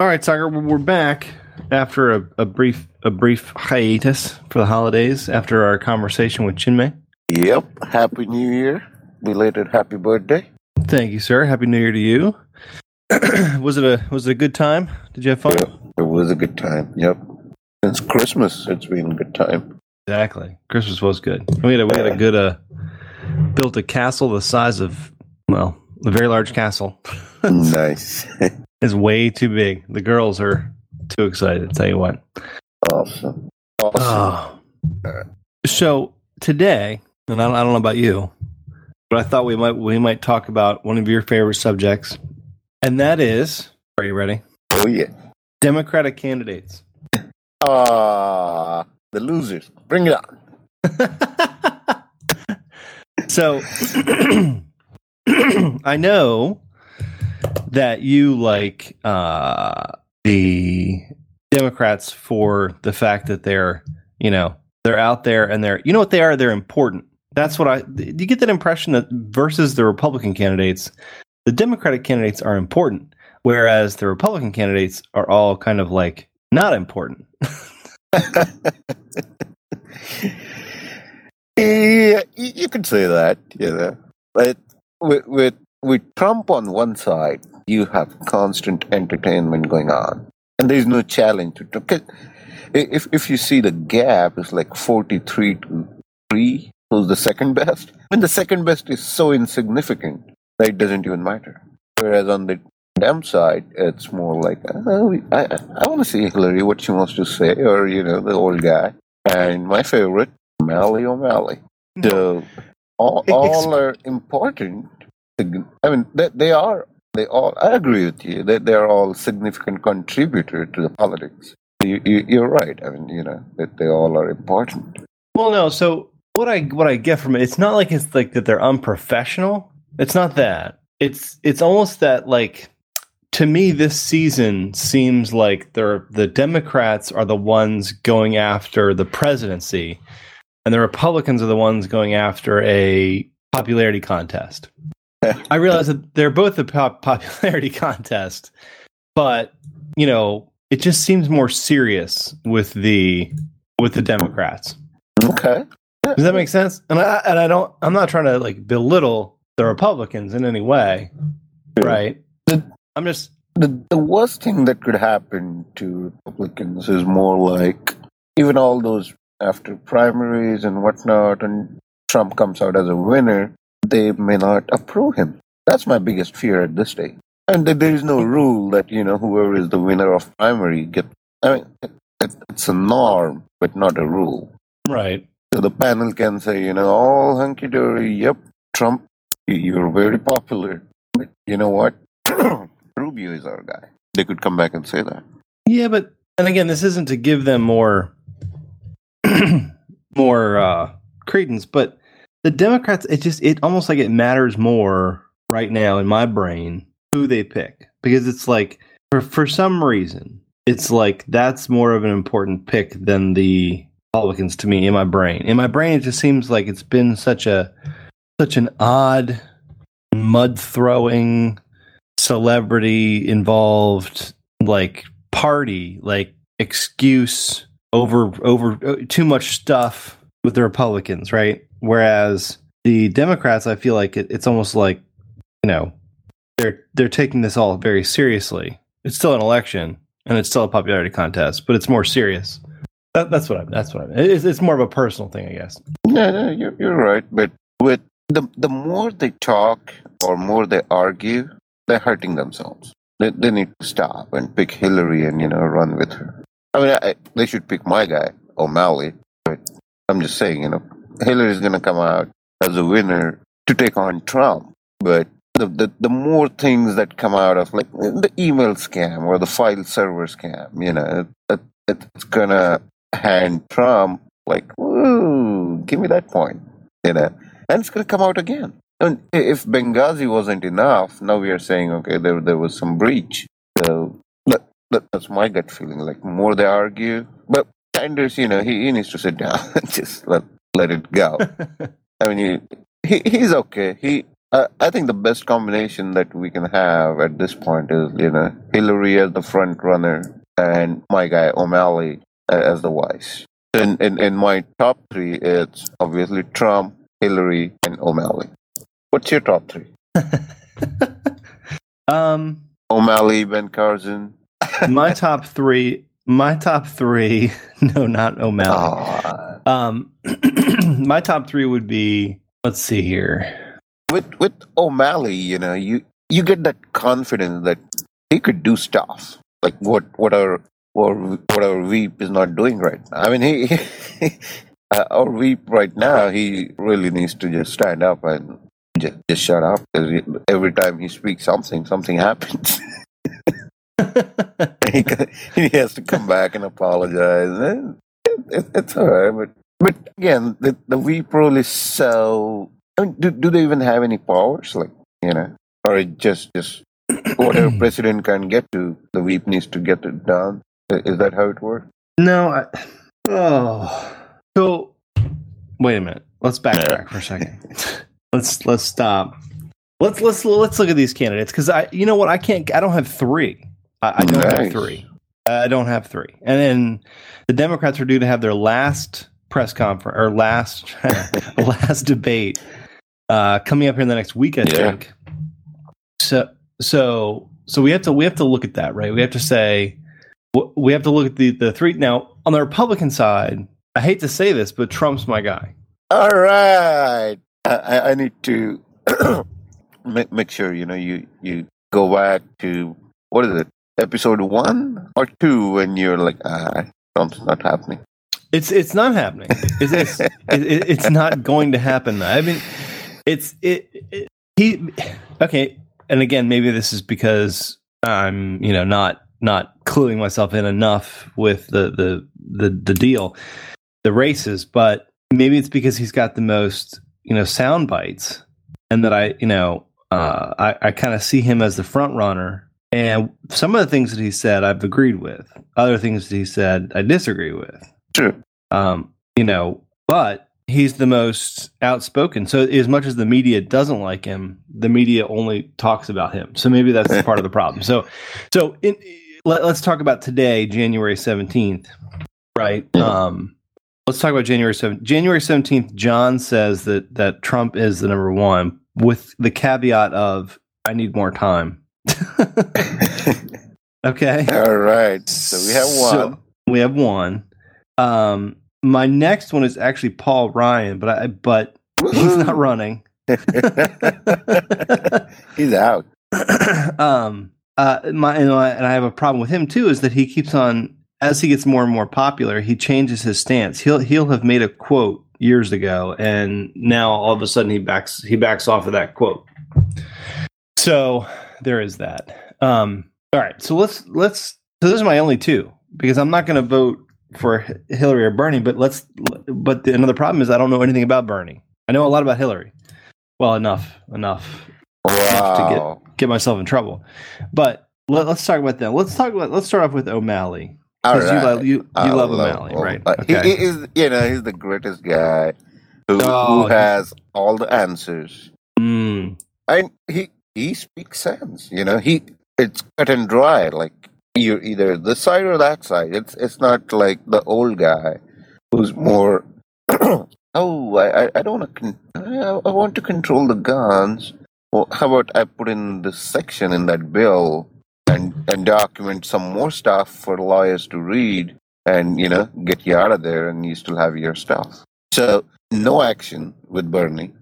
All right, Tiger, we're back after a, a brief a brief hiatus for the holidays after our conversation with Chinmay. Yep. Happy New Year. Belated happy birthday. Thank you, sir. Happy New Year to you. was it a was it a good time? Did you have fun? Yep. It was a good time. Yep. Since Christmas, it's been a good time. Exactly. Christmas was good. We had a, we had a good uh built a castle the size of well a very large castle. nice. it's way too big. The girls are too excited. Tell you what. Awesome. Awesome. Oh. So today, and I don't, I don't know about you, but I thought we might we might talk about one of your favorite subjects, and that is. Are you ready? Oh yeah. Democratic candidates. Ah, the losers. Bring it on. so I know that you like uh, the Democrats for the fact that they're, you know, they're out there and they're, you know what they are? They're important. That's what I, you get that impression that versus the Republican candidates, the Democratic candidates are important, whereas the Republican candidates are all kind of like not important. yeah, you could say that, you know. But with, with with Trump on one side, you have constant entertainment going on, and there's no challenge to. If if you see the gap is like forty three to three, who's the second best? And the second best is so insignificant that it doesn't even matter. Whereas on the Dem side, it's more like oh, I I want to see Hillary what she wants to say, or you know the old guy. And my favorite, Malley O'Malley. So all, all are important. I mean, they, they are. They all. I agree with you. They they are all significant contributor to the politics. You, you, you're right. I mean, you know that they all are important. Well, no. So what I what I get from it, it's not like it's like that they're unprofessional. It's not that. It's it's almost that like to me this season seems like they're the Democrats are the ones going after the presidency and the Republicans are the ones going after a popularity contest. I realize that they're both a pop- popularity contest, but you know, it just seems more serious with the with the Democrats. Okay. Does that make sense? And I and I don't I'm not trying to like belittle the Republicans in any way. Right? I'm just the the worst thing that could happen to Republicans is more like even all those after primaries and whatnot, and Trump comes out as a winner, they may not approve him. That's my biggest fear at this stage. And there is no rule that you know whoever is the winner of primary get. I mean, it's a norm, but not a rule. Right. So the panel can say, you know, all hunky dory. Yep, Trump, you're very popular. But you know what? Rubio is our guy. They could come back and say that. Yeah, but and again, this isn't to give them more more uh, credence, but the Democrats, it just it almost like it matters more right now in my brain who they pick because it's like for for some reason it's like that's more of an important pick than the Republicans to me in my brain. In my brain, it just seems like it's been such a such an odd mud throwing celebrity involved like party like excuse over over uh, too much stuff with the Republicans, right? Whereas the Democrats, I feel like it, it's almost like you know they're they're taking this all very seriously. It's still an election and it's still a popularity contest, but it's more serious. That, that's what I'm. That's what I. Mean. It's, it's more of a personal thing, I guess. No, no, you're you're right. But with the the more they talk or more they argue, they're hurting themselves. They, they need to stop and pick Hillary and you know run with her. I mean, I, they should pick my guy O'Malley. But I'm just saying, you know, Hillary's going to come out as a winner to take on Trump. But the, the the more things that come out of like the email scam or the file server scam, you know, it, it, it's gonna hand Trump like, woo, give me that point, you know, and it's gonna come out again. And if Benghazi wasn't enough, now we are saying, okay, there there was some breach. So that, that, that's my gut feeling. Like more they argue, but Sanders, you know, he, he needs to sit down and just let let it go. I mean, he, he he's okay. He I, I think the best combination that we can have at this point is you know Hillary as the front runner and my guy O'Malley uh, as the vice. In, in in my top three, it's obviously Trump, Hillary, and O'Malley. What's your top three? um, O'Malley, Ben Carson. my top three. My top three. No, not O'Malley. Ah, Um, my top three would be. Let's see here. with with O'Malley, you know, you you get that confidence that he could do stuff like what what our or what our Veep is not doing right now. I mean, he, he uh, our Veep right now, he really needs to just stand up and just, just shut up because every time he speaks something, something happens. he, he has to come back and apologize. It, it's all right, but but again, the the Veep role is so. I mean, do do they even have any powers? Like you know, or it just just whatever president can get to, the Veep needs to get it done. Is that how it works? No, I, oh, so wait a minute. Let's backtrack for a second. let's let's stop. Let's let's let's look at these candidates because I, you know what, I can't. I don't have three. I, I don't have three. I don't have three. And then the Democrats are due to have their last press conference or last last debate uh, coming up here in the next week, I Yeah. think. So so so we have to we have to look at that, right? We have to say we have to look at the the three now on the Republican side. I hate to say this, but Trump's my guy. All right, I, I I need to make make sure you know you you go back to what is it, episode one or two, when you're like, ah, something's not happening. It's it's not happening. It's it's, it, it- it's not going to happen. I mean, it's it, it he okay. And again, maybe this is because I'm you know not not cluing myself in enough with the the the, the deal, the races, but maybe it's because he's got the most you know sound bites, and that I you know uh, I I kind of see him as the front runner. And some of the things that he said, I've agreed with. Other things that he said, I disagree with True. um, you know, but he's the most outspoken. So as much as the media doesn't like him, the media only talks about him. So maybe that's part of the problem. So, so in, let, let's talk about today, January seventeenth, right? Um, let's talk about January seventh. January seventeenth. John says that that Trump is the number one, with the caveat of I need more time. okay. All right, so we have So- one. we have one. Um, my next one is actually Paul Ryan, but I but he's not running. He's out. um, uh, my and, I and I have a problem with him too. Is that he keeps on as he gets more and more popular, he changes his stance. He'll he'll have made a quote years ago, and now all of a sudden he backs he backs off of that quote. So there is that. Um, all right, so let's let's. So those are my only two because I'm not going to vote for Hillary or Bernie. But let's. But the, another problem is I don't know anything about Bernie. I know a lot about Hillary. Well, enough, enough enough to get get myself in trouble. But let, us talk about them. Let's talk about. Let's start off with O'Malley All because you right. love you you I love O'Malley, right? Uh, he- Okay. he is, you know, he's the greatest guy who, Oh, who has all the answers. Mm, And he he speaks sense. You know, he it's cut and dry. Like you're either this side or that side. It's it's not like the old guy who's more. oh, I I- don't want to. I want to control the guns. Well, how about I put in this section in that bill and and document some more stuff for lawyers to read and you know get you out of there and you still have your stuff. So no action with Bernie.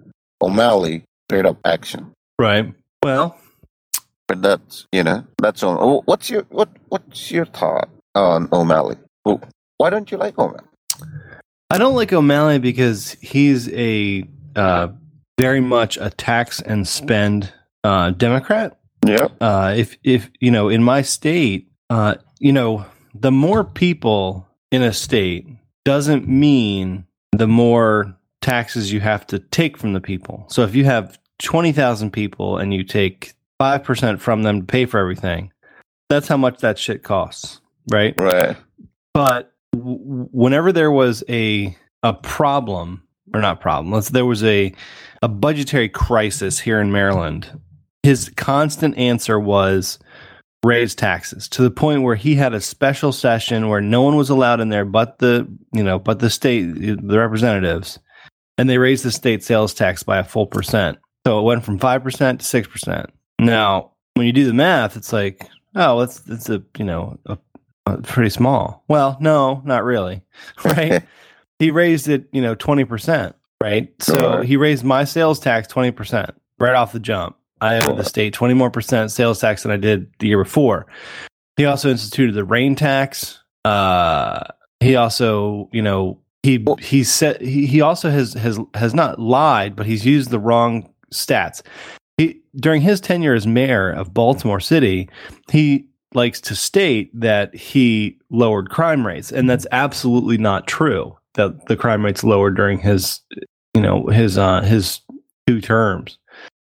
O'Malley straight up action. right. Well, But that's you know that's on. What's your what What's your thought on O'Malley? Why don't you like O'Malley? I don't like O'Malley because he's a uh, very much a tax and spend uh, Democrat. Yeah, uh, if if you know in my state, uh, you know, the more people in a state doesn't mean the more taxes you have to take from the people. So if you have twenty thousand people and you take five percent from them to pay for everything, that's how much that shit costs, right? right. But w- whenever there was a a problem or not problem. Let's there was a a budgetary crisis here in Maryland. His constant answer was raise taxes to the point where he had a special session where no one was allowed in there but the you know but the state the representatives and they raised the state sales tax by a full percent so it went from 5% to 6% now when you do the math it's like oh it's it's a you know a, a pretty small well no not really right he raised it you know 20% right so Sure. he raised my sales tax 20% right off the jump I owe the state 20 more percent sales tax than I did the year before. He also instituted the rain tax. Uh, he also, you know, he he said he, he also has has has not lied, but he's used the wrong stats. He during his tenure as mayor of Baltimore City, he likes to state that he lowered crime rates, and that's absolutely not true. That the crime rates lowered during his, you know, his uh his two terms.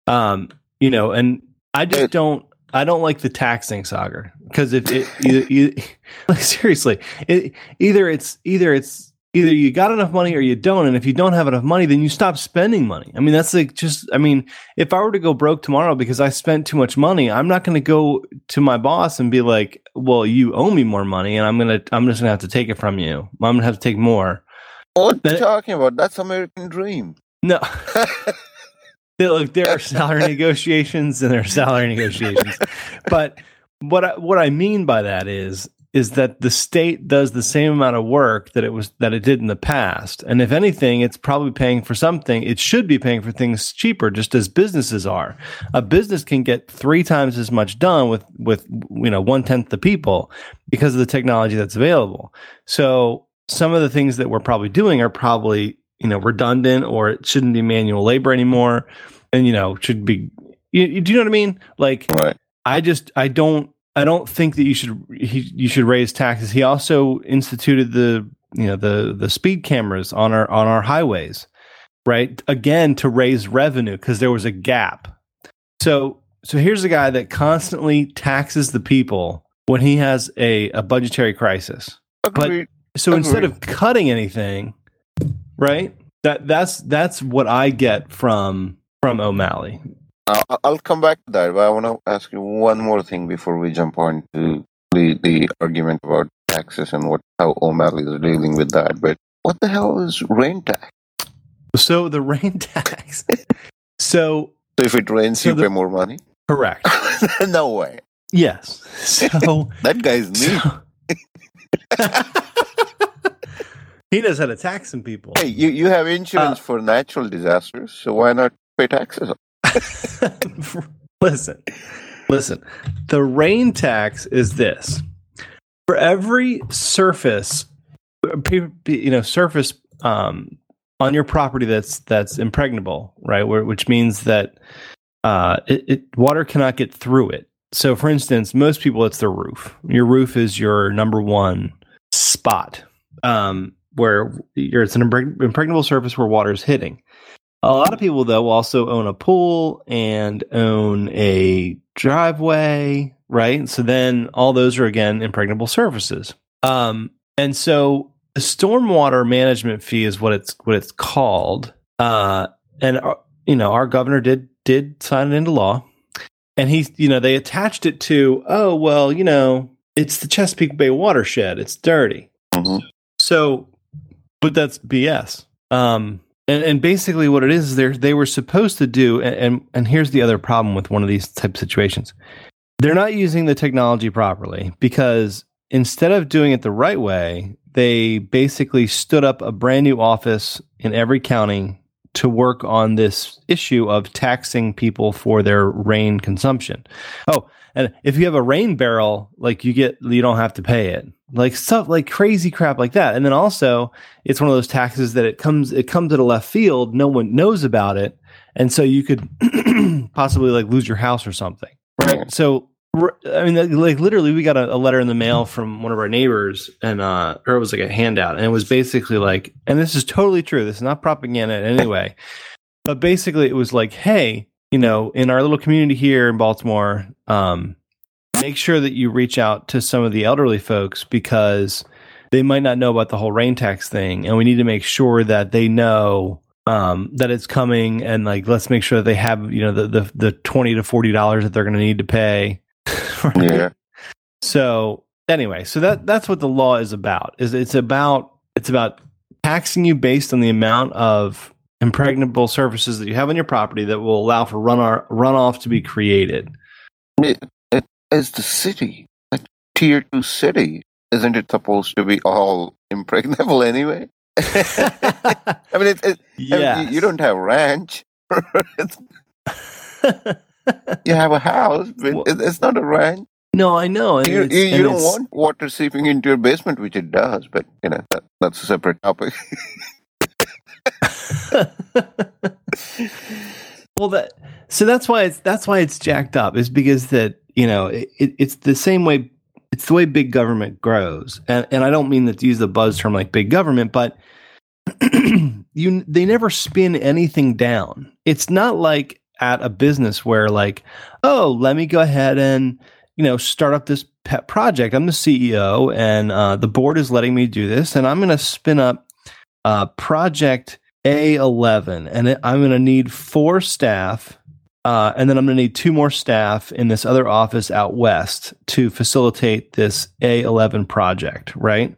Um, you know, and I just don't I don't like the taxing saga because if it you, either, like seriously, it, either it's either it's either you got enough money or you don't, and if you don't have enough money, then you stop spending money. I mean, that's like just I mean, if I were to go broke tomorrow because I spent too much money, I'm not going to go to my boss and be like, "Well, you owe me more money, and I'm gonna I'm just gonna have to take it from you. I'm gonna have to take more." What are you talking about? That's American dream. No. Look, there are salary negotiations and there are salary negotiations. But what I, what I mean by that is is that the state does the same amount of work that it was that it did in the past. And if anything, it's probably paying for something. It should be paying for things cheaper, just as businesses are. A business can get three times as much done with with you know one tenth the people because of the technology that's available. So some of the things that we're probably doing are probably you know redundant or it shouldn't be manual labor anymore and you know should be you, you- do you know what i mean like Right. i just i don't i don't think that you should he, you should raise taxes he also instituted the you know the the speed cameras on our on our highways right again to raise revenue because there was a gap so so here's a guy that constantly taxes the people when he has a, a budgetary crisis Agreed. so instead of cutting anything, right? That that's that's what I get from from O'Malley. Uh, I'll come back to that, but I want to ask you one more thing before we jump on to the, the argument about taxes and what how O'Malley is dealing with that. But what the hell is rain tax? So the rain tax. so So if it rains, So you the- pay more money? correct. no way. Yes. So, That guy's me. he knows how to tax some people. Hey, you, you have insurance Uh, for natural disasters, so why not pay taxes? listen, listen. The rain tax is this: for every surface, you know, surface um, on your property that's that's impregnable, right? Where, which means that uh, it, it water cannot get through it. So, for instance, most people it's their roof. Your roof is your number one spot um, where it's an impregnable surface where water is hitting. A lot of people, though, also own a pool and own a driveway, right? So then all those are again impregnable surfaces. Um, and so the stormwater management fee is what it's what it's called. Uh, and uh, you know, our governor did did sign it into law, and he, you know, they attached it to, oh well, you know, it's the Chesapeake Bay watershed. It's dirty. Mhm. So, but that's BS. Um, and, and basically, what it is, they they were supposed to do, and, and and here's the other problem with one of these type of situations: they're not using the technology properly because instead of doing it the right way, they basically stood up a brand new office in every county to work on this issue of taxing people for their rain consumption. Oh, and if you have a rain barrel, like you get, you don't have to pay it. Like stuff like crazy crap like that. And then also, it's one of those taxes that it comes, it comes to the left field. No one knows about it, and so you could possibly like lose your house or something. Right. So, I mean, like, literally, we got a, a letter in the mail from one of our neighbors, and uh, or it was like a handout, and it was basically like, and this is totally true. This is not propaganda in any way, but basically, it was like, hey, you know, in our little community here in Baltimore, um, make sure that you reach out to some of the elderly folks because they might not know about the whole rain tax thing, and we need to make sure that they know um, that it's coming, and like let's make sure that they have you know the the, the twenty to forty dollars that they're going to need to pay. Right? Yeah. So anyway, so that that's what the law is about. Is it's about it's about taxing you based on the amount of impregnable surfaces that you have on your property that will allow for run runoff to be created. It, it, as the city, a tier two city, isn't it supposed to be all impregnable anyway? I mean, it, it, yeah. I mean, you don't have ranch. you have a house, but well, it's not a ranch. No, I know. You, you, you don't want water seeping into your basement, which it does, but you know that, that's a separate topic. well, that so that's why it's that's why it's jacked up is because that you know it, it's the same way it's the way big government grows, and and I don't mean that to use the buzz term like big government, but you they never spin anything down. It's not like at a business where like oh let me go ahead and you know, start up this pet project. I'm the CEO, and uh, the board is letting me do this, and I'm going to spin up uh, Project A11, and I'm going to need four staff, uh, and then I'm going to need two more staff in this other office out west to facilitate this A11 project. Right?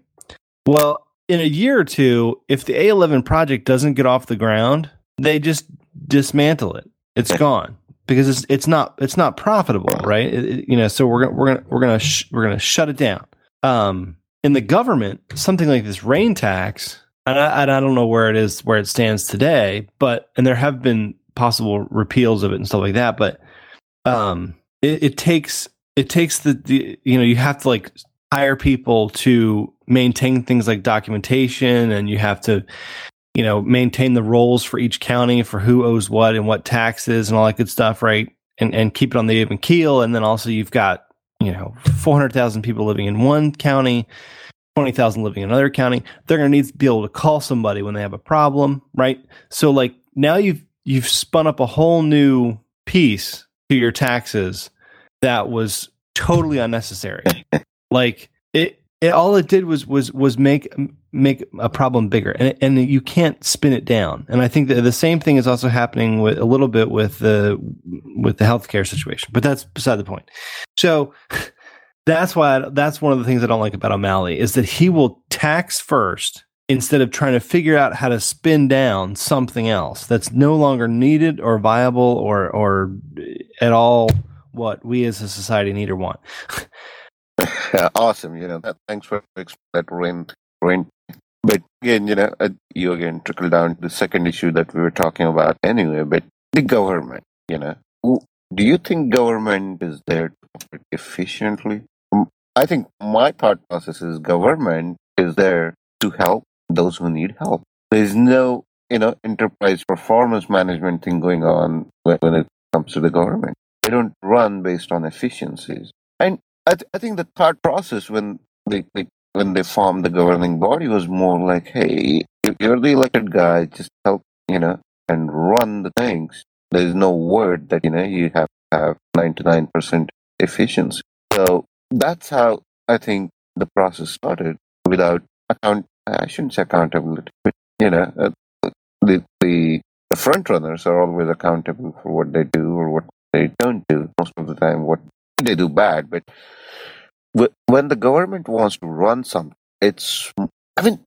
Well, in a year or two, if the A11 project doesn't get off the ground, they just dismantle it. It's gone because it's it's not it's not profitable, right? It, it, you know, so we're gonna we're gonna we're gonna sh- we're gonna shut it down. Um, in the government, something like this rain tax, and I, and I don't know where it is where it stands today, but and there have been possible repeals of it and stuff like that, but um, it, it takes it takes the, the you know you have to like hire people to maintain things like documentation and you have to you know, maintain the roles for each county for who owes what and what taxes and all that good stuff, right? And and keep it on the even keel. And then also you've got, you know, four hundred thousand people living in one county, twenty thousand living in another county. They're gonna need to be able to call somebody when they have a problem, right? So like now you've you've spun up a whole new piece to your taxes that was totally unnecessary. like it it, all it did was was was make make a problem bigger, and and you can't spin it down. And I think that the same thing is also happening with a little bit with the with the healthcare situation, but that's beside the point. So that's why I, that's one of the things I don't like about O'Malley is that he will tax first instead of trying to figure out how to spin down something else that's no longer needed or viable or or at all what we as a society need or want. Awesome. You know, thanks for that rain, rain. But again, you know, uh, you again trickle down to the second issue that we were talking about anyway. But the government, you know, do you think government is there to operate efficiently? I think my thought process is government is there to help those who need help. There's no, you know, enterprise performance management thing going on when, when it comes to the government. They don't run based on efficiencies. And I, th- I think the thought process when they, they when they formed the governing body was more like, hey, you're the elected guy, just help, you know, and run the things. There's no word that you know you have to have 99% efficiency. So that's how I think the process started without account. I shouldn't say accountability, but you know, uh, the the the front runners are always accountable for what they do or what they don't do. Most of the time, what they do bad, but when the government wants to run something, it's I mean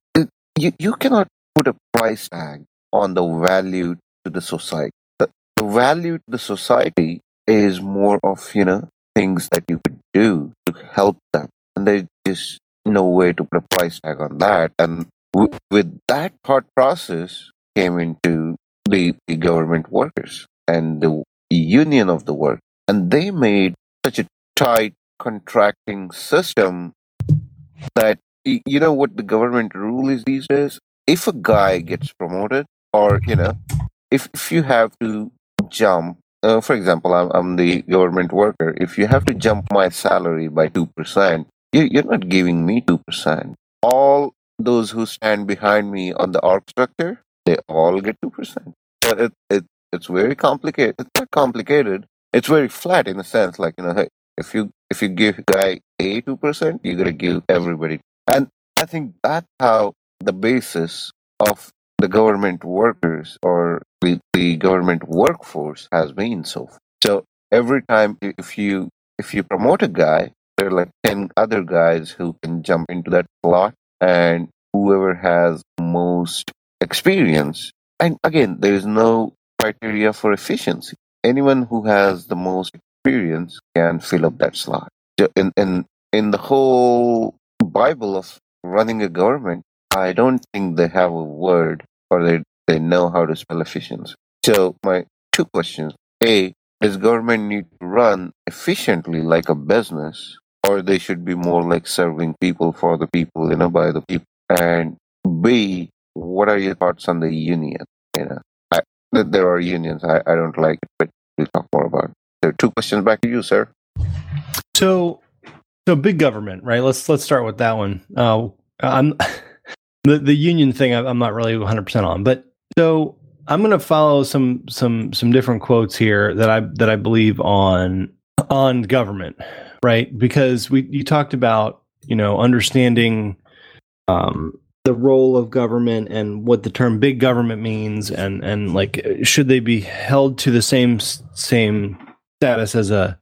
you you cannot put a price tag on the value to the society. The, the value to the society is more of you know things that you could do to help them, and there's no way to put a price tag on that. And w- with that thought process came into the, the government workers and the union of the work, and they made such a tight contracting system that you know what the government rule is these days? If a guy gets promoted or you know if if you have to jump uh, for example I'm, I'm the government worker if you have to jump my salary by 2% you, you're not giving me 2% all those who stand behind me on the org structure they all get 2% it, it, it's very complicated it's not complicated it's very flat in a sense like you know hey, if you if you give guy A two percent, you're gonna give everybody. And I think that's how the basis of the government workers or the, the government workforce has been so far. So every time if you if you promote a guy, there are like ten other guys who can jump into that slot, and whoever has most experience. And again, there is no criteria for efficiency. Anyone who has the most experience can fill up that slot. In in in the whole Bible of running a government, I don't think they have a word or they, they know how to spell efficiency. So my two questions. A, does government need to run efficiently like a business or they should be more like serving people for the people, you know, by the people? And B, what are your thoughts on the union? You know, I, there are unions. I, I don't like it, but we'll talk more about. There are two questions back to you, sir. So, so big government, right? Let's let's start with that one. Uh, I'm the the union thing. I'm not really 100 percent on, but so I'm going to follow some some some different quotes here that I that I believe on on government, right? Because we you talked about you know understanding um, the role of government and what the term big government means, and and like should they be held to the same same status as a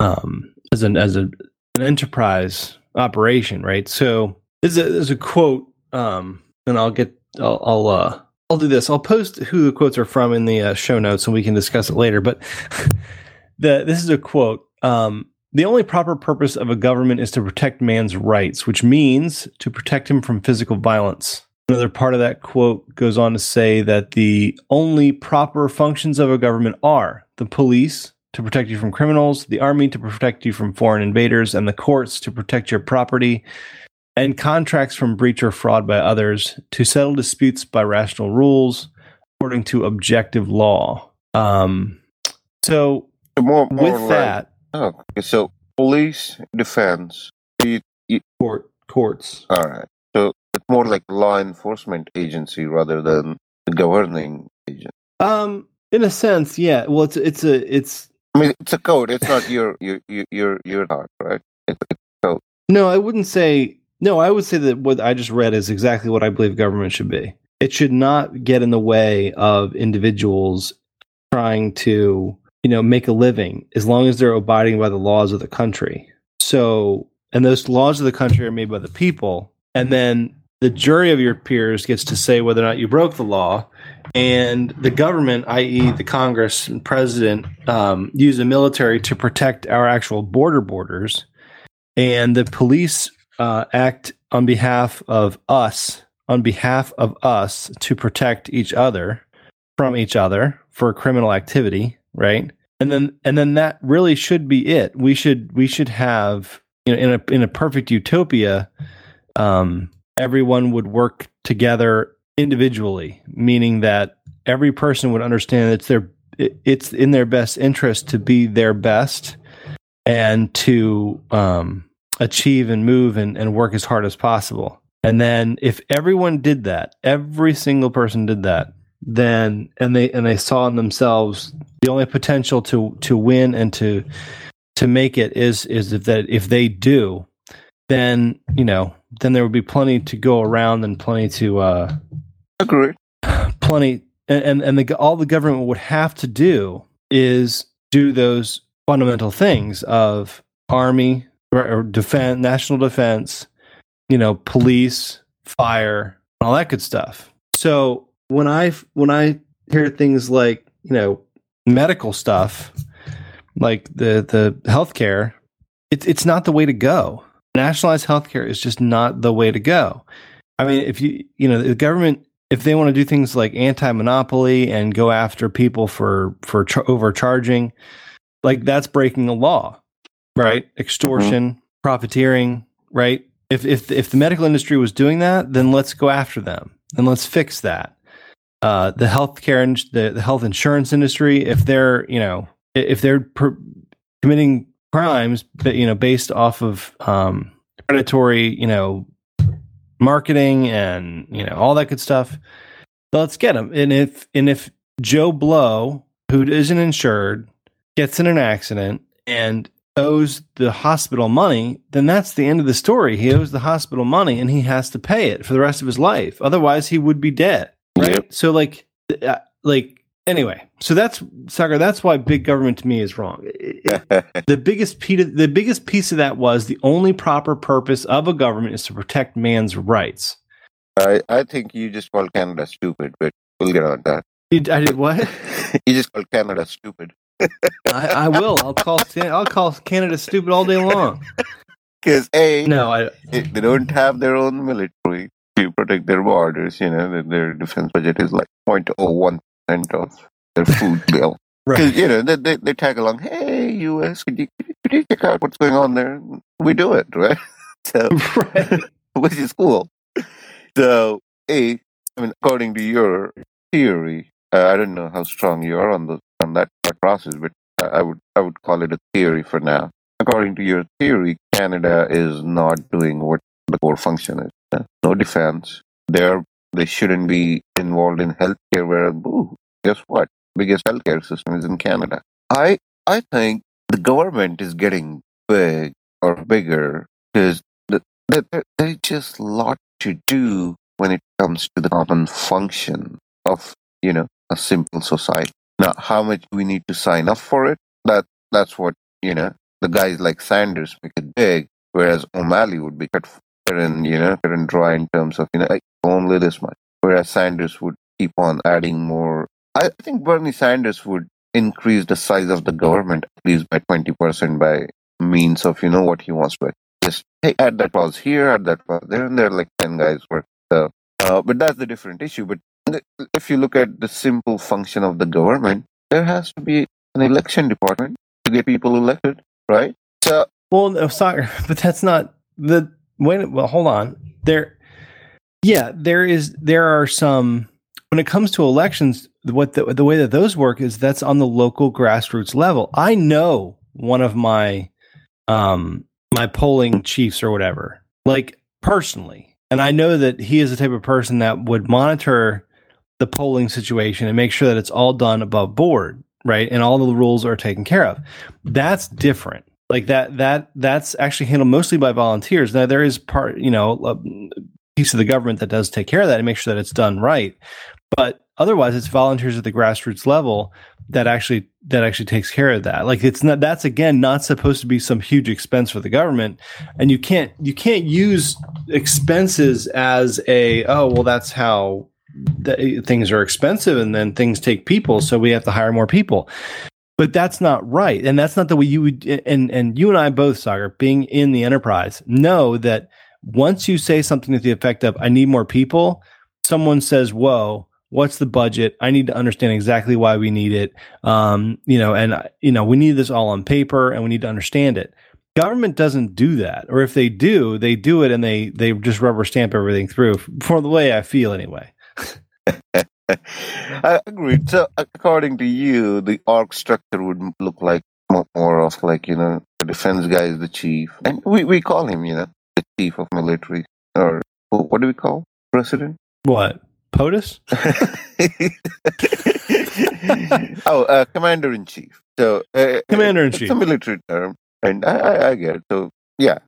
um, as an as a an enterprise operation, right? So there's a, there's a quote, um, and I'll get I'll, I'll uh I'll do this. I'll post who the quotes are from in the uh, show notes, and we can discuss it later. But the this is a quote. Um, the only proper purpose of a government is to protect man's rights, which means to protect him from physical violence. Another part of that quote goes on to say that the only proper functions of a government are the police to protect you from criminals, the army to protect you from foreign invaders, and the courts to protect your property and contracts from breach or fraud by others to settle disputes by rational rules according to objective law. Um, so, more, more with like, that, oh, okay, so police, defense, you, you, court, courts. All right. So it's more like law enforcement agency rather than the governing agent. Um, in a sense, yeah. Well, it's it's a it's. I mean, it's a code. It's not your your your your thought, right? It's a code. No, I wouldn't say no, I would say that what I just read is exactly what I believe government should be. It should not get in the way of individuals trying to, you know, make a living as long as they're abiding by the laws of the country. So, and those laws of the country are made by the people, and then the jury of your peers gets to say whether or not you broke the law, and the government, i.e., the Congress and president, um, use the military to protect our actual border borders, and the police uh, act on behalf of us, on behalf of us to protect each other from each other for criminal activity, right? And then and then that really should be it. We should we should have you know in a in a perfect utopia, um, everyone would work together individually, meaning that every person would understand it's their it's in their best interest to be their best and to um, achieve and move and, and work as hard as possible. And then if everyone did that, every single person did that, then and they and they saw in themselves the only potential to to win and to to make it is is that if they do, then you know then there would be plenty to go around and plenty to uh agree plenty and and, the, all the government would have to do is do those fundamental things of army or defense, national defense, you know, police, fire, all that good stuff. So when I when I hear things like you know medical stuff, like the the healthcare, it's it's not the way to go. Nationalized healthcare is just not the way to go. I mean, if you you know the government if they want to do things like anti-monopoly and go after people for for overcharging, like that's breaking the law right? Extortion, mm-hmm. profiteering, right? If if if the medical industry was doing that, then let's go after them and let's fix that. Uh, the healthcare and the, the health insurance industry, if they're you know if they're per- committing crimes, but you know based off of um, predatory, you know, marketing and you know all that good stuff, let's get them. And if and if Joe Blow, who isn't insured, gets in an accident and owes the hospital money, then that's the end of the story. He owes the hospital money and he has to pay it for the rest of his life. Otherwise, he would be dead. Right? Yep. So like, uh, like anyway, so that's Sagar. That's why big government to me is wrong. The biggest piece, of, the biggest piece of that was the only proper purpose of a government is to protect man's rights. I, I think you just called Canada stupid, but we'll get on that. You- I did what? you just called Canada stupid. I, I will. I'll call. I'll call Canada stupid all day long. Because A, No, I. they don't have their own military to protect their borders. You know, their- defense budget is like 0.01% of their food bill. Because, you know, they, they, they tag along, hey, US, could you, could you check out what's going on there? We do it, right? So, right. which is cool. So, A, I mean, according to your theory, uh, I don't know how strong you are on the on that process, but I would I would call it a theory for now. According to your theory, Canada is not doing what the core function is. No defense. They're they shouldn't be involved in healthcare. Whereas, ooh, guess what? Biggest healthcare system is in Canada. I I think the government is getting big or bigger because the, the, there- there's just a lot to do when it comes to the common function of you know a simple society. Now, how much we need to sign up for it? That that's what you know. The guys like Sanders make it big, whereas O'Malley would be cut and you know and dry in terms of you know only this much. Whereas Sanders would keep on adding more. I think Bernie Sanders would increase the size of the government at least by twenty percent by means of you know what he wants to just hey add that clause here, add that clause there, and there like ten guys work. So, uh, but that's the different issue. But if you look at the simple function of the government, there has to be an election department to get people elected, right? So Well, no, Sagar, but that's not the. Wait, well, hold on. There, yeah, there is. There are some. When it comes to elections, what the the way that those work is that's on the local grassroots level. I know one of my, um, my polling chiefs or whatever, like personally, and I know that he is the type of person that would monitor the polling situation and make sure that it's all done above board, right, and all the rules are taken care of. That's different like that that that's actually handled mostly by volunteers. Now there is part you know a piece of the government that does take care of that and make sure that it's done right. But otherwise it's volunteers at the grassroots level that actually that actually takes care of that. Like it's not that's again not supposed to be some huge expense for the government. And you can't you can't use expenses as a oh well that's how the, things are expensive and then things take people so we have to hire more people but that's not right. And that's not the way you would and and you and i both sagar being in the enterprise know that once you say something to the effect of i need more people someone says whoa what's the budget? I need to understand exactly why we need it. Um, you know and you know we need this all on paper and we need to understand it. Government doesn't do that. Or if they do they do it and they they just rubber stamp everything through. For the way i feel anyway I agree. So, according to you, the org structure would look like mo- more of like you know the defense guy is the chief, and we we call him you know the chief of military, or what do we call president? what potus oh, uh, commander in chief. So, uh, Commander-in-chief. It's a military term, and I, I, I get it. So, yeah,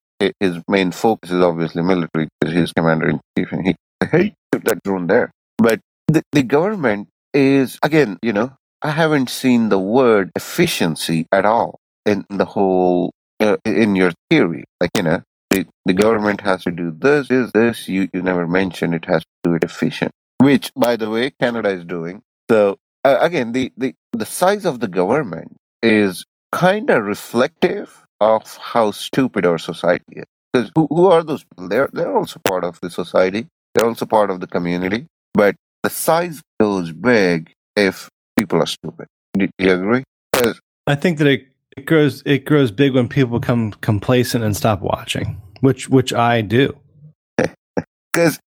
his main focus is obviously military because he's commander in chief, and he hey took that drone there. But the, the government is again, you know, I haven't seen the word efficiency at all in the whole uh, in your theory. Like you know, the, the government has to do this, is this. You you never mention it has to do it efficient, which by the way, Canada is doing. So uh, again, the, the the size of the government is kind of reflective of how stupid our society is. Because who, who are those people? They're they're also part of the society. They're also part of the community. But the size goes big if people are stupid. Do you agree? I think that it, it grows it grows big when people become complacent and stop watching, which which I do. Because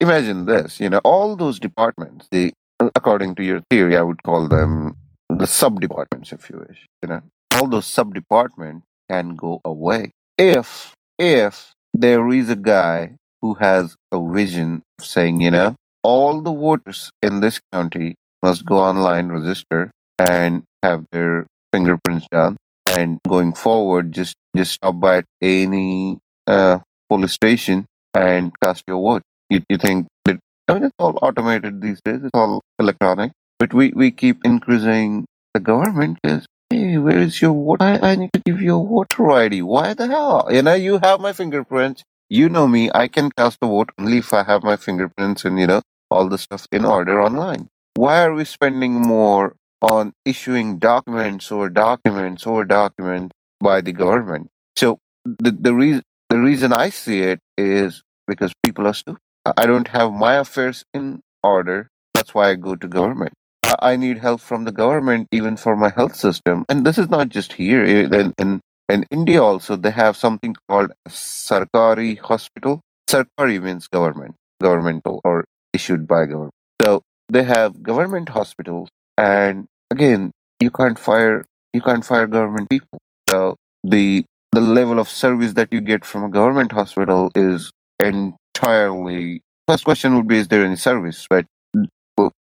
imagine this, you know, all those departments, the according to your theory, I would call them the sub departments, if you wish. You know, all those sub departments can go away if if there is a guy who has a vision of saying, you know, all the voters in this county must go online, register, and have their fingerprints done. And going forward, just just stop by at any uh, police station and cast your vote. You, you think that I mean, it's all automated these days. It's all electronic. But we, we keep increasing the government is, hey, where is your voter? I, I need to give you a voter ID. Why the hell? You know, you have my fingerprints. You know me. I can cast a vote only if I have my fingerprints and, you know, all the stuff in order online. Why are we spending more on issuing documents or documents or documents by the government? So the, the reason the reason I see it is because people are stupid. I don't have my affairs in order. That's why I go to government. I need help from the government even for my health system. And this is not just here. In, in, in India also, they have something called Sarkari hospital. Sarkari means government, governmental or issued by government. So they have government hospitals. And again, you can't fire, you can't fire government people. So the, the level of service that you get from a government hospital is entirely, first question would be, is there any service? But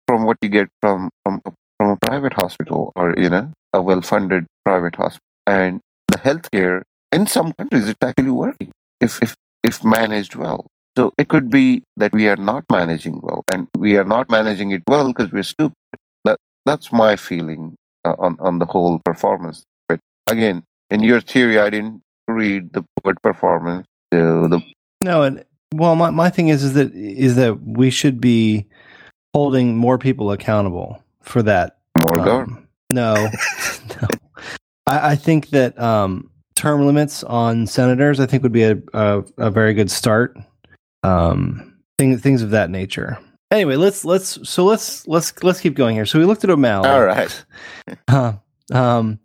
from what you get from from from a private hospital or you know a well-funded private hospital. And the healthcare in some countries it's actually working if if if managed well. So it could be that we are not managing well, and we are not managing it well because we're stupid. That that's my feeling uh, on on the whole performance. But again, in your theory, I didn't read the word performance. So the no, and well, my, my thing is is that is that we should be holding more people accountable for that. More um, government? No, no. I, I, think that um, term limits on senators, I think, would be a, a, a very good start. Um, things things of that nature. Anyway, let's let's so let's let's let's keep going here. So we looked at O'Malley. All right. uh, um,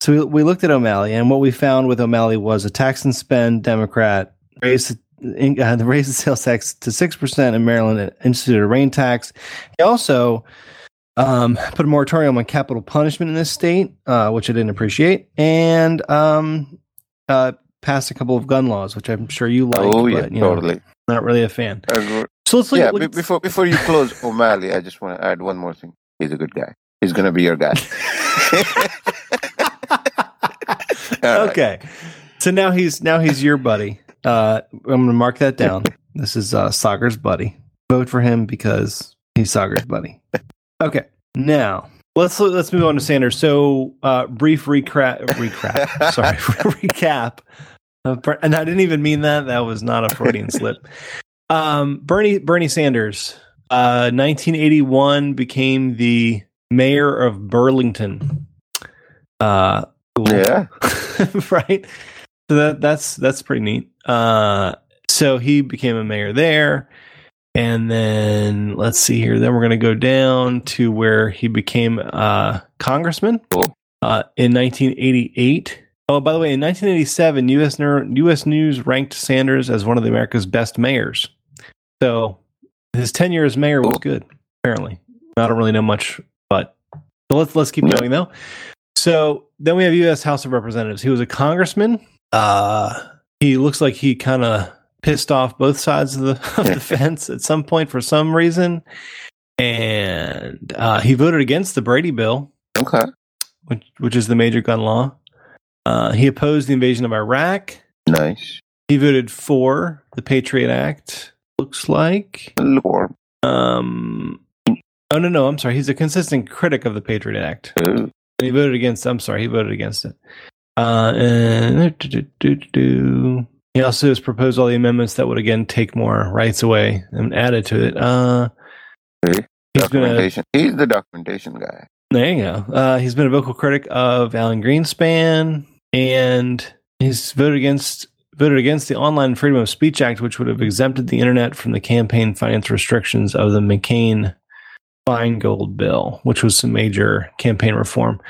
so we, we looked at O'Malley, and what we found with O'Malley was a tax and spend Democrat raised uh, raised the sales tax to 6% in Maryland and instituted a rain tax. He also um, put a moratorium on capital punishment in this state, uh, which I didn't appreciate, and um, uh, passed a couple of gun laws, which I'm sure you like. Oh, yeah, but, totally. Know, not really a fan. So let's look yeah, at, before, before you close O'Malley, I just want to add one more thing. He's a good guy. He's going to be your guy. okay. Right. So now he's now he's your buddy. Uh, I'm going to mark that down. this is uh, Sagar's buddy. Vote for him because he's Sagar's buddy. Okay, now let's let's move on to Sanders. So, uh, brief recap. Recap. sorry, recap. And I didn't even mean that. That was not a Freudian slip. Um, Bernie Bernie Sanders, uh, 1981, became the mayor of Burlington. Uh, yeah, right. So that that's that's pretty neat. Uh, so he became a mayor there. And then let's see here. Then we're going to go down to where he became a congressman uh, in 1988. Oh, by the way, in 1987, U.S. U.S. News ranked Sanders as one of America's best mayors. So his tenure as mayor was good. Apparently, I don't really know much, but so let's let's keep going though. So then we have U.S. House of Representatives. He was a congressman. Uh, he looks like he kind of pissed off both sides of the, of the fence at some point for some reason, and uh, he voted against the Brady bill. Okay, which which is the major gun law. Uh, he opposed the invasion of Iraq. Nice. He voted for the Patriot Act. Looks like. Lord. Um. Oh no no! I'm sorry. He's a consistent critic of the Patriot Act. And he voted against. I'm sorry. He voted against it. Uh, and do, do, do, he also has proposed all the amendments that would again take more rights away and added to it. Uh, he's been a, he's the documentation guy. There you go. Uh, he's been a vocal critic of Alan Greenspan, and he's voted against voted against the Online Freedom of Speech Act, which would have exempted the internet from the campaign finance restrictions of the McCain Feingold bill, which was some major campaign reform.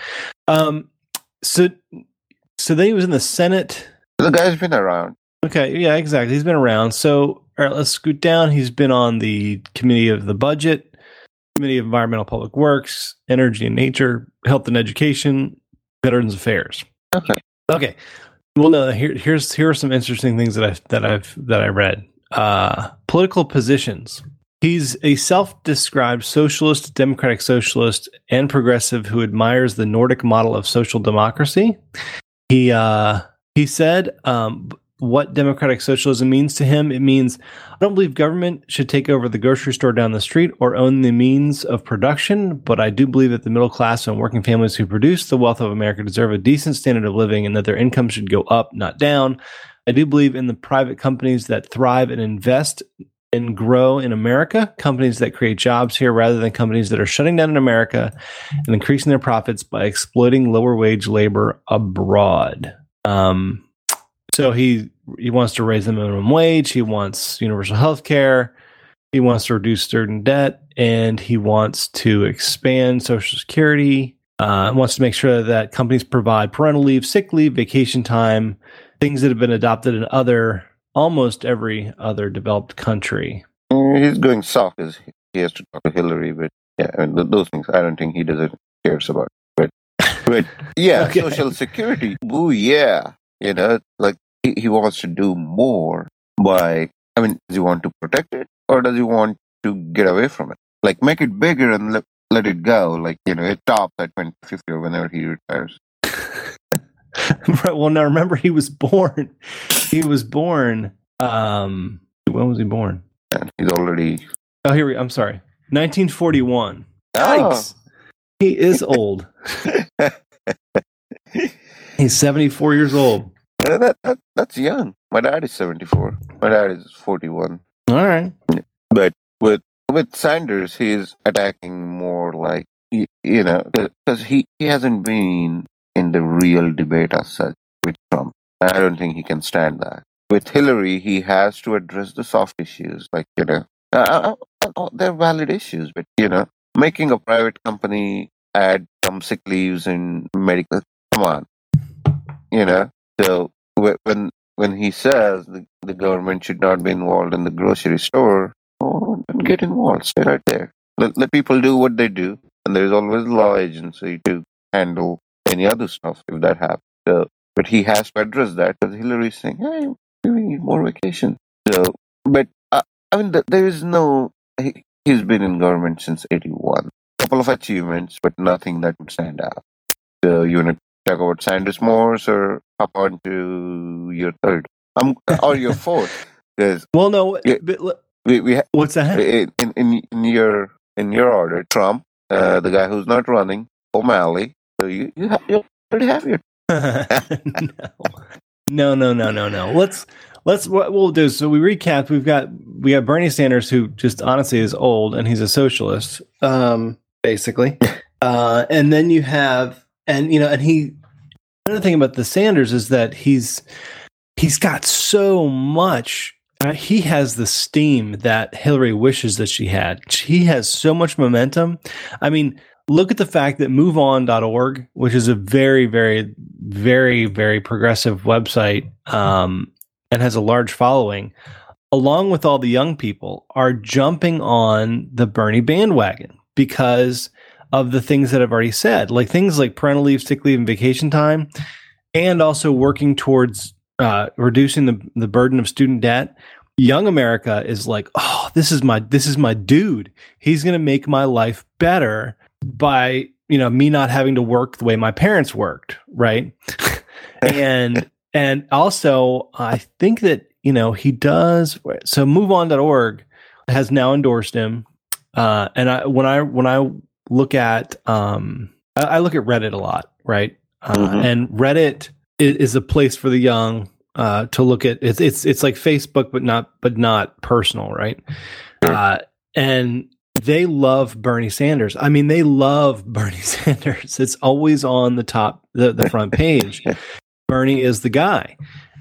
Um, so so then he was in the Senate. The guy's been around. Okay, yeah, exactly. He's been around. So, all right, let's scoot down. He's been on the Committee of the Budget, Committee of Environmental Public Works, Energy and Nature, Health and Education, Veterans Affairs. Okay. Okay. Well, no. Here, here's here are some interesting things that I that I've that I read. Uh, political positions. He's a self-described socialist, democratic socialist, and progressive who admires the Nordic model of social democracy. He uh, he said um, what democratic socialism means to him, it means I don't believe government should take over the grocery store down the street or own the means of production, but I do believe that the middle class and working families who produce the wealth of America deserve a decent standard of living and that their income should go up, not down. I do believe in the private companies that thrive and invest and grow in America, companies that create jobs here rather than companies that are shutting down in America and increasing their profits by exploiting lower wage labor abroad. Um, so he he wants to raise the minimum wage. He wants universal health care. He wants to reduce student debt, and he wants to expand Social Security. Uh, wants to make sure that companies provide parental leave, sick leave, vacation time, things that have been adopted in other almost every other developed country. Mm, He's going soft because he has to talk to Hillary, but yeah, I mean, those things I don't think he doesn't cares about. But, but yeah, Okay. Social Security. Oh yeah, you know, like he, he wants to do more by. I mean, does he want to protect it or does he want to get away from it? Like make it bigger and let let it go. Like you know, it stops at 2050 or whenever he retires. right. Well, now remember he was born. He was born. Um, when was he born? And he's already. Oh, here we. I'm sorry. 1941. Oh. Yikes. He is old. He's 74 years old. Yeah, that, that that's young. My dad is 74. My dad is 41. All right. But with with Sanders, he's attacking more like y- you know because he he hasn't been in the real debate as such with Trump. I don't think he can stand that. With Hillary, he has to address the soft issues, like you know, uh, uh, uh, they're valid issues, but you know, making a private company add some sick leaves and medical. Come on, you know. So wh- when when he says the, the government should not be involved in the grocery store, oh, get involved. Stay right there. Let, let people do what they do, and there's always law agency to handle any other stuff if that happens. So, but he has to address that because Hillary's saying, "Hey, we need more vacation." So, but uh, I mean, th- there is no. He, he's been in government since '81. Couple of achievements, but nothing that would stand out. So, you want to talk about Sanders Morse or hop on to your third, um, or your fourth? Well, no. But we we ha- what's that? in, in in your in your order, Trump, uh, the guy who's not running, O'Malley. So you you, ha- you already have your no, no, no, no, no. Let's let's what we'll do. So we recap. We've got we got Bernie Sanders, who just honestly is old and he's a socialist, um, basically. Uh, and then you have, and you know, and he. Another thing about the Sanders is that he's he's got so much. Uh, he has the steam that Hillary wishes that she had. He has so much momentum. I mean, look at the fact that moveon.org, which is a very, very, very, very progressive website um, and has a large following, along with all the young people, are jumping on the Bernie bandwagon because of the things that I've already said, like things like parental leave, sick leave, and vacation time, and also working towards uh, reducing the, the burden of student debt. Young America is like, oh, this is my this is my dude. He's gonna make my life better by you know me not having to work the way my parents worked right and and also i think that you know he does so moveon.org has now endorsed him uh and i when i when i look at um i, I look at reddit a lot right uh, Mhm. and reddit is, is a place for the young uh to look at it's it's it's like facebook but not but not personal right uh and they love Bernie Sanders. I mean, they love Bernie Sanders. It's always on the top, the, the front page. Bernie is the guy,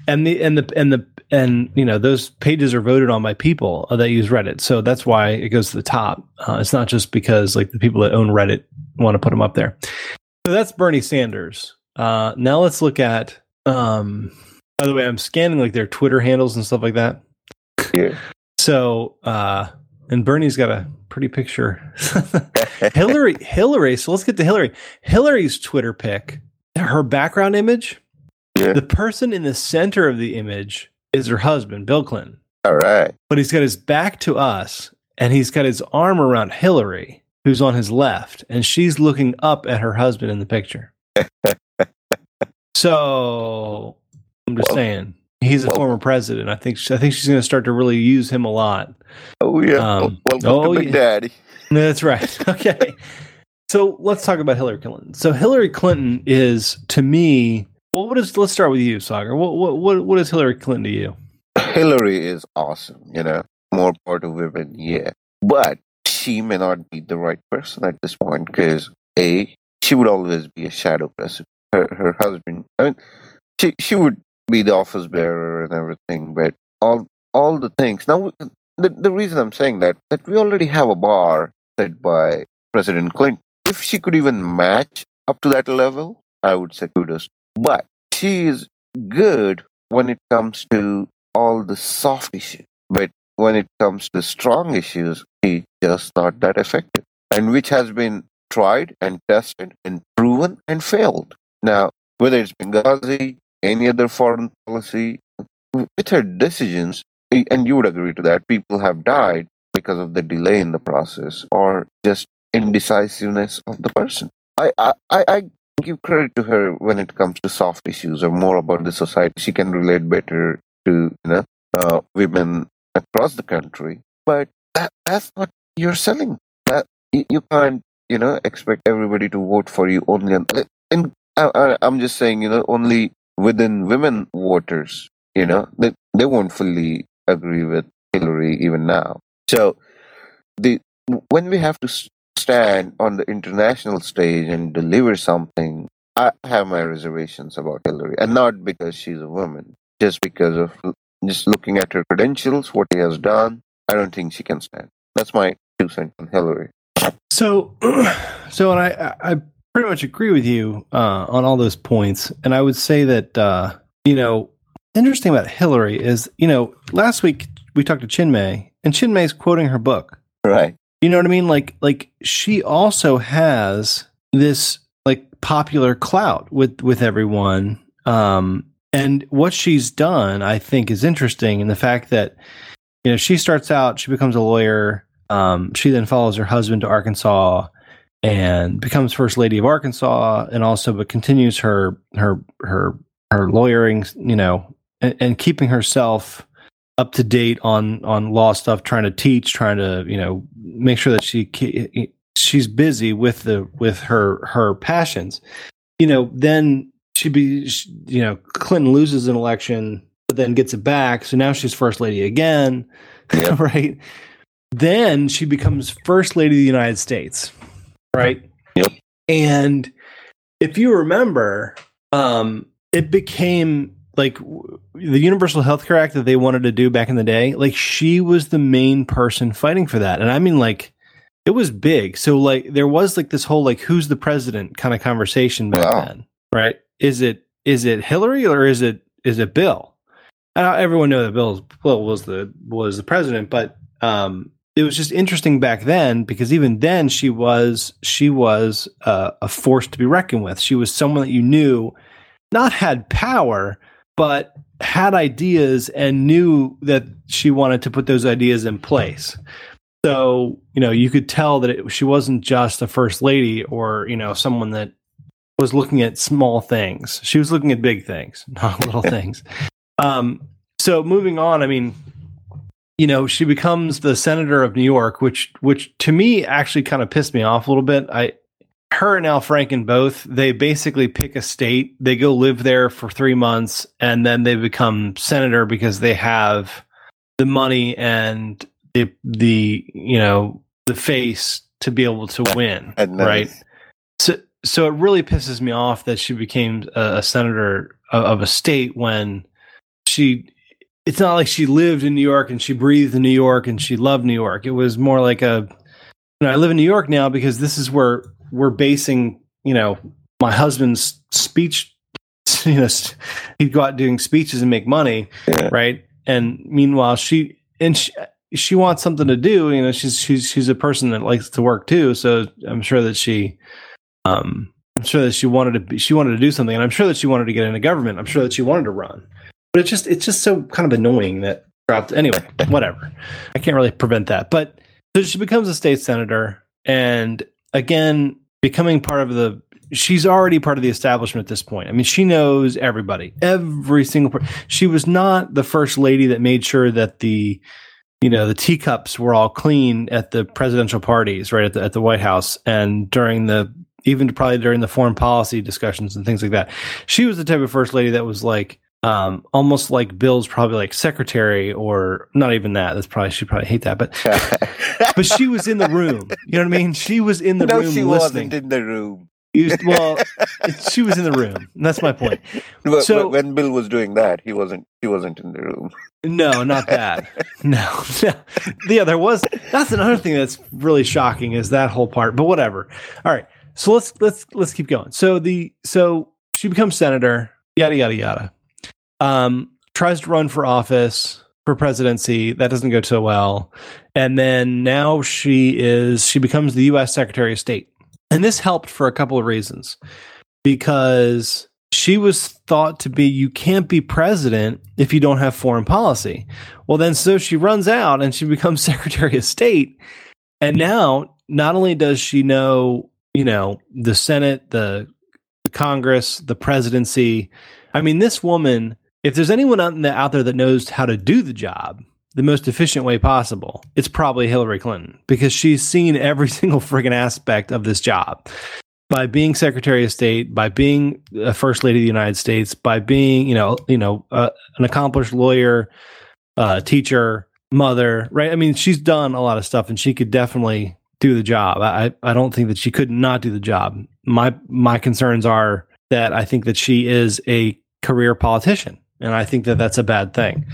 and the and the and the and you know those pages are voted on by people that use Reddit, so that's why it goes to the top. Uh, it's not just because like the people that own Reddit want to put them up there. So that's Bernie Sanders. Uh, now let's look at. Um, by the way, I'm scanning like their Twitter handles and stuff like that. Yeah. So, uh, and Bernie's got a pretty picture. Hillary, Hillary. So let's get to Hillary. Hillary's Twitter pic, her background image, Yeah. the person in the center of the image is her husband, Bill Clinton. All right. But he's got his back to us and he's got his arm around Hillary, who's on his left, and she's looking up at her husband in the picture. so I'm just saying. He's a former president. I think I think she's going to start to really use him a lot. Oh yeah. Um, Welcome oh, to Big yeah. Daddy. No, That's right. Okay. so let's talk about Hillary Clinton. So Hillary Clinton is to me. Well, what is? Let's start with you, Sagar. What what what is Hillary Clinton to you? Hillary is awesome, you know, more part of women, yeah. But she may not be the right person at this point because A, she would always be a shadow president. Her her husband I mean she she would be the office bearer and everything, but all all the things now the, the reason I'm saying that that we already have a bar set by President Clinton. If she could even match up to that level, I would say kudos. But she is good when it comes to all the soft issues. But when it comes to strong issues, she's just not that effective. And which has been tried and tested and proven and failed. Now, whether it's Benghazi, any other foreign policy, with her decisions, eh, and you would agree to that, people have died because of the delay in the process or just indecisiveness of the person. I, I, I I give credit to her when it comes to soft issues or more about the society. She can relate better to you know uh, women across the country. But that that's what you're selling. That you, you can't you know expect everybody to vote for you only. On, and I, I, I'm just saying you know only within women voters. You know they they won't fully agree with Hillary even now. So the when we have to stand on the international stage and deliver something, I have my reservations about Hillary, and not because she's a woman, just because of just looking at her credentials, what she has done. I don't think she can stand. That's my two cents on Hillary. So, so, and I, I pretty much agree with you uh, on all those points. And I would say that uh, you know, interesting about Hillary is you know, last week we talked to Chinmay, and Chinmay's quoting her book. Right. You know what I mean? Like, like she also has this like popular clout with with everyone. Um, and what she's done, I think, is interesting. And the fact that you know she starts out, she becomes a lawyer. Um, she then follows her husband to Arkansas and becomes first lady of Arkansas, and also but continues her her her her lawyering. You know, and, and keeping herself up to date on on law stuff, trying to teach, trying to you know make sure that she she's busy with the with her her passions. You know, then she be you know Clinton loses an election, but then gets it back, so now she's first lady again, right? Then she becomes first lady of the United States, right? Yep. And if you remember, um, it became like w- the Universal Healthcare Act that they wanted to do back in the day. Like she was the main person fighting for that, and I mean, like it was big. So like there was like this whole like who's the president kind of conversation back Wow. then, right? Is it is it Hillary or is it is it Bill? And everyone knew that Bill Bill was the was the president, but um, it was just interesting back then because even then she was she was uh, a force to be reckoned with. She was someone that you knew not had power, but had ideas and knew that she wanted to put those ideas in place. So you know you could tell that it, she wasn't just a first lady or you know someone that was looking at small things. She was looking at big things, not little things. Um, so moving on, I mean, you know, she becomes the senator of New York, which which to me actually kind of pissed me off a little bit. I her and Al Franken both, they basically pick a state, they go live there for three months, and then they become senator because they have the money and the the you know the face to be able to win, And right? So so it really pisses me off that she became a, a senator of, of a state when she it's not like she lived in New York and she breathed in New York and she loved New York. It was more like a you know, I live in New York now because this is where we're basing, you know, my husband's speech you know, he'd go out doing speeches and make money, Yeah. right? And meanwhile, she and she, she wants something to do. You know, she's she's she's a person that likes to work too. So I'm sure that she, um, I'm sure that she wanted to be, she wanted to do something, and I'm sure that she wanted to get into government. I'm sure that she wanted to run, but it's just it's just so kind of annoying that. Anyway, whatever. I can't really prevent that, but so she becomes a state senator, and again, becoming part of the she's already part of the establishment at this point. I mean, she knows everybody, every single person. She was not the first lady that made sure that the, you know, the teacups were all clean at the presidential parties, right at the at the White House, and during the even probably during the foreign policy discussions and things like that. She was the type of first lady that was like um, almost like Bill's probably like secretary or not even that. That's probably she probably hate that, but but she was in the room. You know what I mean? She was in the no, room she listening. wasn't in the room. You- well, she was in the room. And that's my point. But- So- but when Bill was doing that, he wasn't. He wasn't in the room. No, not that. No, no. Yeah, there was. That's another thing that's really shocking is that whole part. But whatever. All right. So let's let's let's keep going. So the so she becomes senator. Yada yada yada. Um, tries to run for office for presidency. That doesn't go so well. And then now she is she becomes the U.S. Secretary of State. And this helped for a couple of reasons because she was thought to be you can't be president if you don't have foreign policy. Well, then so she runs out and she becomes Secretary of State. And now not only does she know, you know, the Senate, the, the Congress, the presidency. I mean, this woman, if there's anyone out, the, out there that knows how to do the job the most efficient way possible, it's probably Hillary Clinton because she's seen every single friggin' aspect of this job by being Secretary of State, by being a First Lady of the United States, by being you know you know uh, an accomplished lawyer, uh, teacher, mother, right? I mean, she's done a lot of stuff, and she could definitely do the job. I I don't think that she could not do the job. My my concerns are that I think that she is a career politician, and I think that that's a bad thing.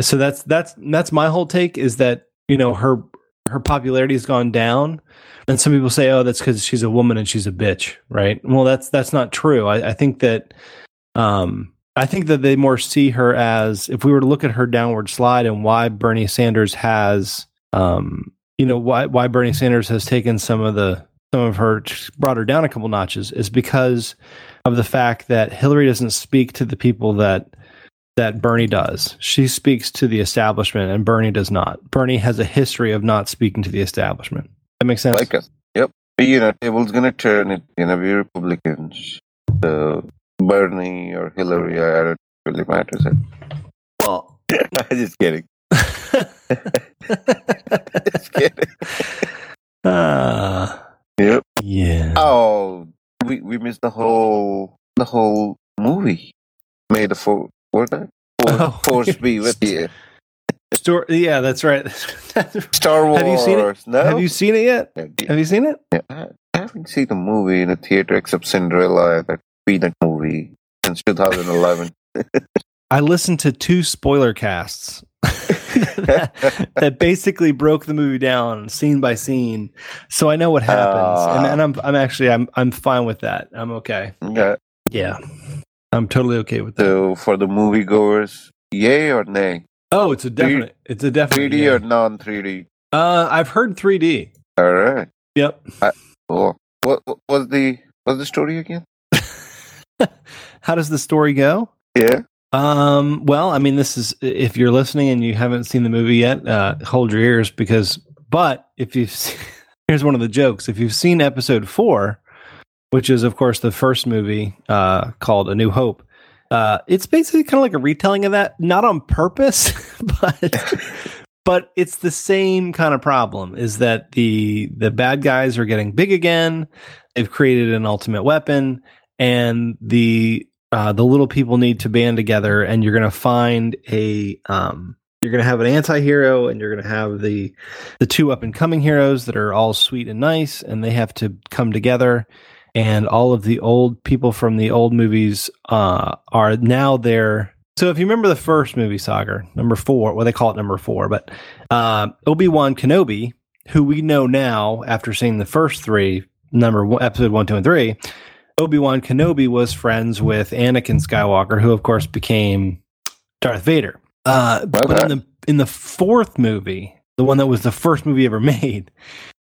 So that's that's that's my whole take is that you know her her popularity has gone down and some people say, "Oh, that's because she's a woman and she's a bitch," right? Well, that's that's not true. I, I think that, um, I think that they more see her as if we were to look at her downward slide and why Bernie Sanders has, um, you know, why why Bernie Sanders has taken some of the some of her brought her down a couple notches is because of the fact that Hillary doesn't speak to the people that that Bernie does. She speaks to the establishment, and Bernie does not. Bernie has a history of not speaking to the establishment. That makes sense. Like us. Yep. You know, table's gonna turn. It you know, we Republicans. So Bernie or Hillary, I don't really matters. well, I'm just kidding. Just kidding. uh, Yep. yeah. Oh, we we missed the whole the whole movie. May the four force, Oh. be with you. Story, yeah, that's right. Star Wars. Have you seen it? No. Have you seen it yet? Yeah, Have you seen it? yeah, I haven't seen the movie in a theater except Cinderella, that Peanut movie since 2011. I listened to two spoiler casts that, that basically broke the movie down scene by scene, so I know what happens, and, Ah. and I'm I'm actually I'm I'm fine with that. I'm okay. yeah. Yeah, I'm totally okay with that. So for the moviegoers, yay or nay? Oh, it's a definite. It's a definite. 3D yeah. or non 3D? Uh, I've heard 3D. All right. Yep. Cool. What, what was the what's the story again? How does the story go? Yeah. Um, well, I mean, this is if you're listening and you haven't seen the movie yet, uh, hold your ears because. But if you've se- here's one of the jokes: if you've seen episode four, which is of course the first movie uh, called A New Hope, uh, it's basically kind of like a retelling of that, not on purpose, but but it's the same kind of problem. Is that the the bad guys are getting big again? They've created an ultimate weapon, and the uh, the little people need to band together, and you're going to find a um, you're going to have an anti-hero, and you're going to have the the two up and coming heroes that are all sweet and nice, and they have to come together. And all of the old people from the old movies uh, are now there. So if you remember the first movie saga, number four, well they call it number four, but uh, Obi Wan Kenobi, who we know now after seeing the first three, number one, episode one, two, and three, Obi Wan Kenobi was friends with Anakin Skywalker, who of course became Darth Vader. Uh, but in the in the fourth movie, the one that was the first movie ever made,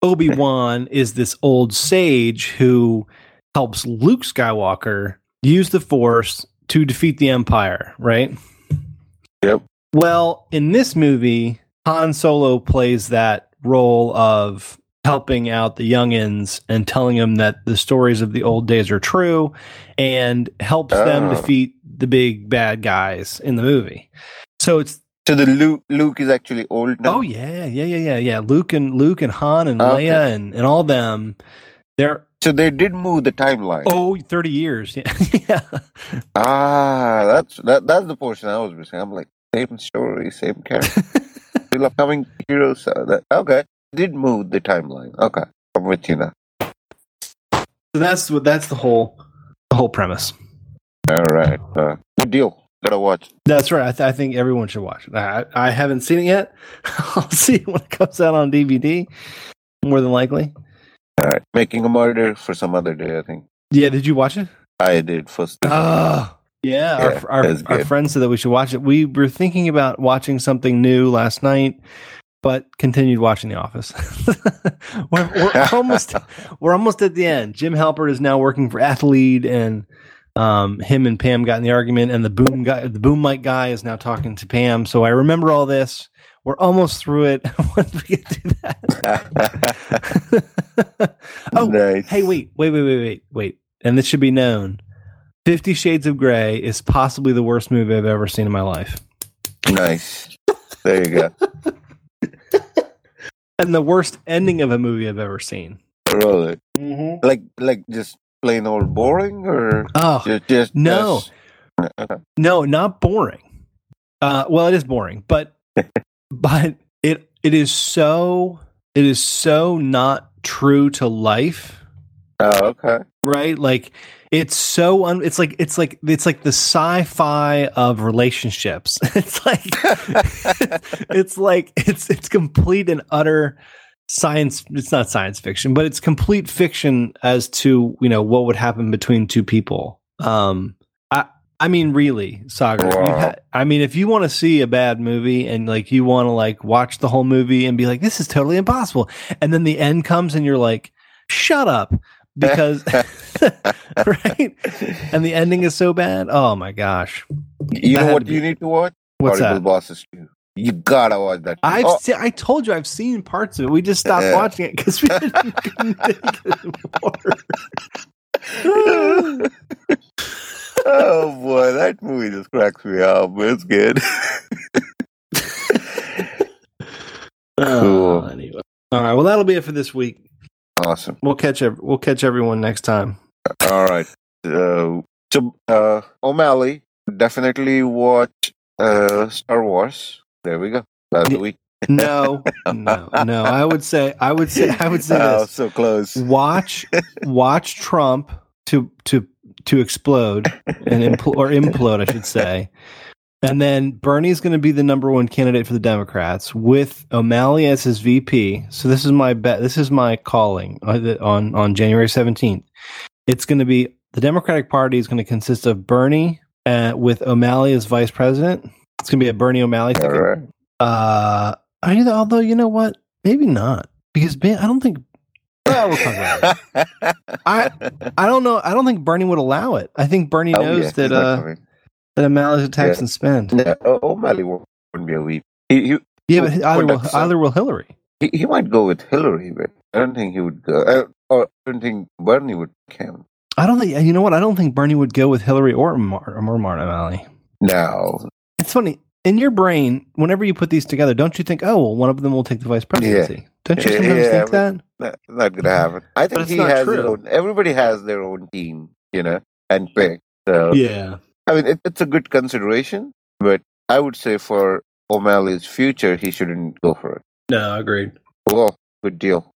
Obi Wan is this old sage who helps Luke Skywalker use the Force to defeat the Empire. Right? Yep. Well, in this movie, Han Solo plays that role of helping out the youngins and telling them that the stories of the old days are true and helps them Oh. defeat the big bad guys in the movie. So it's So the Luke Luke is actually old now. oh yeah, yeah, yeah, yeah, yeah. Luke and Luke and Han and Okay. Leia and, and all them. They're So they did move the timeline. oh 30 years. Yeah. yeah. Ah, that's that. That's the portion I was missing. I'm like, same story, same character, still upcoming heroes. Uh, that, okay, did move the timeline. Okay, I'm with you now. So that's what that's the whole the whole premise. All right, uh, good deal. Gotta watch. That's right. I, th- I think everyone should watch it. I, I haven't seen it yet. I'll see it when it comes out on DVD. More than likely. All right, making a murder for some other day. I think Yeah. Did you watch it? I did first. Oh, ah, yeah. Yeah, our our, our friend said that we should watch it. We were thinking about watching something new last night, but continued watching The Office. we're, we're almost we're almost at the end. Jim Halpert is now working for Athlead, and um, him and Pam got in the argument, and the boom guy, the boom mic guy, is now talking to Pam. So I remember all this. We're almost through it. when we get to that. oh, nice. Hey, wait, wait, wait, wait, wait, wait. And this should be known. Fifty Shades of Grey is possibly the worst movie I've ever seen in my life. Nice. There you go. And the worst ending of a movie I've ever seen. Really, like like just plain old boring, or Oh, just just No. just- Okay. no, not boring. Uh, well, it is boring, but but it it is so it is so not true to life. Oh, okay. right like it's so un- it's like it's like it's like the sci-fi of relationships it's like it's like it's it's complete and utter science it's not science fiction but it's complete fiction as to you know what would happen between two people um i i mean really Sagar Wow. ha- i mean if you want to see a bad movie and like you want to like watch the whole movie and be like this is totally impossible and then the end comes and you're like shut up because right and the ending is so bad oh my gosh You That know what you need to watch? what's Horrible that Bosses 2. You gotta watch that. I've Oh, se- I told you I've seen parts of it. We just stopped Yeah. watching it because we didn't couldn't take it anymore. oh boy, that movie just cracks me up. It's good. Oh, anyway. All right. Well, that'll be it for this week. awesome. We'll catch ev- we'll catch everyone next time. All right. Uh, so, uh, O'Malley, definitely watch uh, Star Wars. There we go. That's the Yeah. week. No, no, no. I would say I would say I would say Oh, this. so close. Watch watch Trump to to to explode and impl- or implode, I should say. And then Bernie's going to be the number one candidate for the Democrats with O'Malley as his VP. So this is my bet. This is my calling uh, on on January seventeenth. It's going to be the Democratic Party is going to consist of Bernie uh, with O'Malley as vice president. It's going to be a Bernie O'Malley All ticket. right. Uh, I, although you know what, maybe not because Ben, I don't think. Well, we'll talk about it. I I don't know. I don't think Bernie would allow it. I think Bernie Oh, knows yeah, that uh that O'Malley's a tax Yeah. and spend. No, O'Malley wouldn't be a weep. He, he, Yeah, but either will, either will Hillary. he, he might go with Hillary, but I don't think he would go. Uh, or I don't think Bernie would him. I don't think you know what. I don't think Bernie would go with Hillary or Mar- or Martin O'Malley. No. It's funny in your brain. Whenever you put these together, don't you think, oh, well, one of them will take the vice presidency? Don't you sometimes yeah, think but- that? Not, not gonna happen. I think he has true. his own. Everybody has their own team, you know, and pick. So Yeah. I mean, it, it's a good consideration, but I would say for O'Malley's future, he shouldn't go for it. No, agreed. Well, good deal.